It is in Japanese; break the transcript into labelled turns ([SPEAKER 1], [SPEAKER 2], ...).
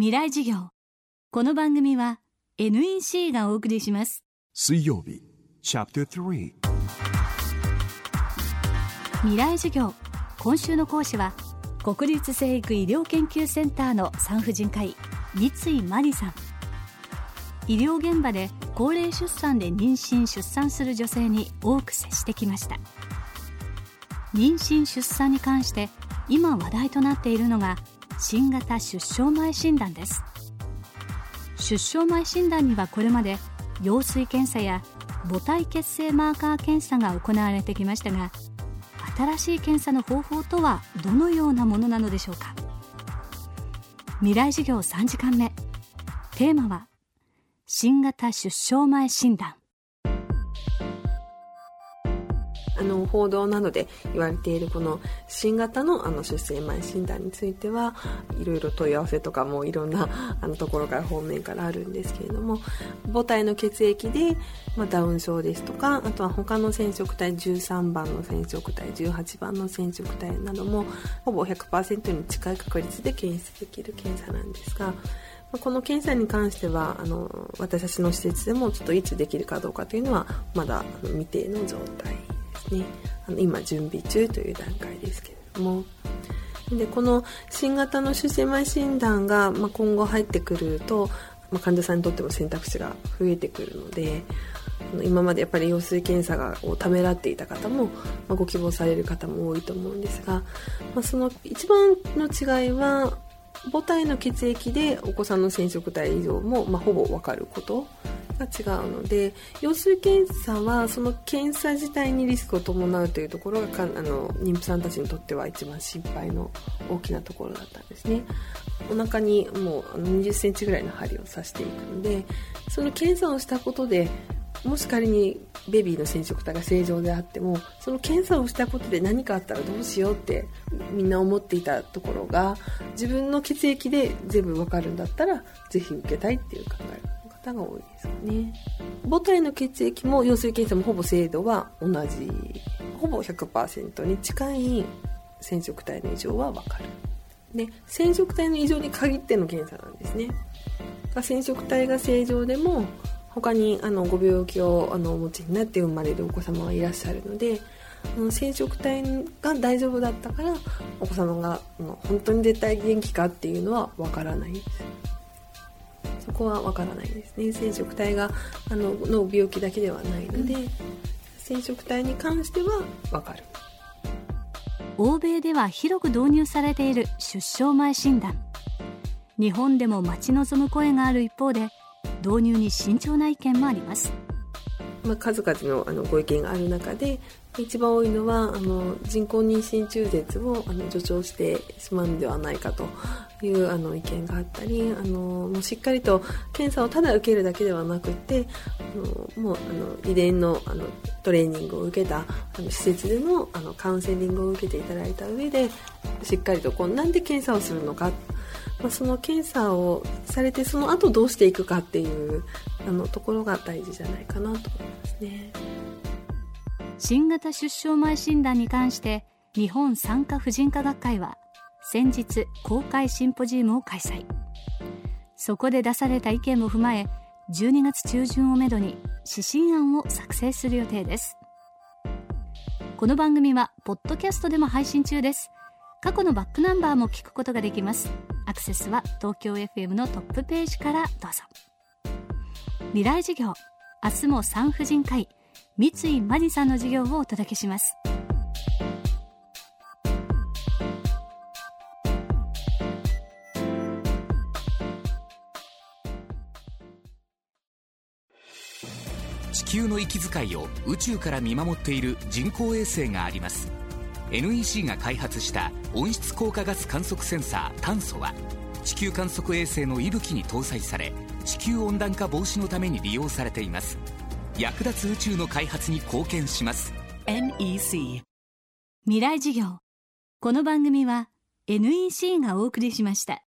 [SPEAKER 1] 未来授業。この番組は NEC がお送りします。
[SPEAKER 2] 水曜日チャプター3
[SPEAKER 1] 未来授業。今週の講師は国立成育医療研究センターの産婦人科医三井真理さん。医療現場で高齢出産で妊娠出産する女性に多く接してきました。妊娠出産に関して今話題となっているのが新型出生前診断です。出生前診断にはこれまで羊水検査や母体血清マーカー検査が行われてきましたが新しい検査の方法とはどのようなものなのでしょうか。未来授業3時間目。テーマは新型出生前診断。
[SPEAKER 3] あの報道などで言われているこの新型のあの出生前診断についてはいろいろ問い合わせとかもいろんな あのところから方面からあるんですけれども母体の血液で、まあ、ダウン症ですとかあとは他の染色体13番の染色体18番の染色体などもほぼ100%に近い確率で検出できる検査なんですが。この検査に関してはあの私たちの施設でもちょっといつできるかどうかというのはまだ未定の状態ねあの今準備中という段階ですけれども。でこの新型の出生前診断が、まあ、今後入ってくると、まあ、患者さんにとっても選択肢が増えてくるので今までやっぱり羊水検査をためらっていた方も、まあ、ご希望される方も多いと思うんですが、まあ、その一番の違いは母体の血液でお子さんの染色体異常も、まあ、ほぼ分かること。が違うので羊水検査はその検査自体にリスクを伴うというところがかあの妊婦さんたちにとっては一番心配の大きなところだったんですね。お腹にもう2 0センチぐらいの針を刺していくのでその検査をしたことでもし仮にベビーの染色体が正常であってもその検査をしたことで何かあったらどうしようってみんな思っていたところが自分の血液で全部わかるんだったらぜひ受けたいっていう考え方が多いですよね。母体の血液も羊水検査もほぼ精度は同じ。ほぼ100%に近い染色体の異常はわかる。で染色体の異常に限っての検査なんですね。染色体が正常でも他にあのご病気をあのお持ちになって生まれるお子様がいらっしゃるので染色体が大丈夫だったからお子様が本当に絶対元気かっていうのはわからないです。そこはわからないですね。染色体があのの病気だけではないので、染色体に関してはわかる。
[SPEAKER 1] 欧米では広く導入されている出生前診断。日本でも待ち望む声がある一方で導入に慎重な意見もあります
[SPEAKER 3] まあ、数々のあのご意見がある中で一番多いのはあの人工妊娠中絶をあの助長してしまうのではないかというあの意見があったりあのもうしっかりと検査をただ受けるだけではなくてあのもうあの遺伝のあのトレーニングを受けたあの施設でのあのカウンセリングを受けていただいた上でしっかりとこうなんで検査をするのか。まあ、その検査をされてその後どうしていくかっていうあのところが大事じゃないかなと思いますね。
[SPEAKER 1] 新型出生前診断に関して日本産科婦人科学会は先日公開シンポジウムを開催。そこで出された意見も踏まえ12月中旬をめどに指針案を作成する予定です。この番組はポッドキャストでも配信中です。過去のバックナンバーも聞くことができます。アクセスは東京 FM のトップページからどうぞ。未来授業明日も産婦人科医三井真理さんの授業をお届けします。
[SPEAKER 4] 地球の息遣いを宇宙から見守っている人工衛星があります。NEC が開発した温室効果ガス観測センサー炭素は地球観測衛星の息吹に搭載され地球温暖化防止のために利用されています。役立つ宇宙の開発に貢献します。NEC
[SPEAKER 1] 未来事業。この番組は NEC がお送りしました。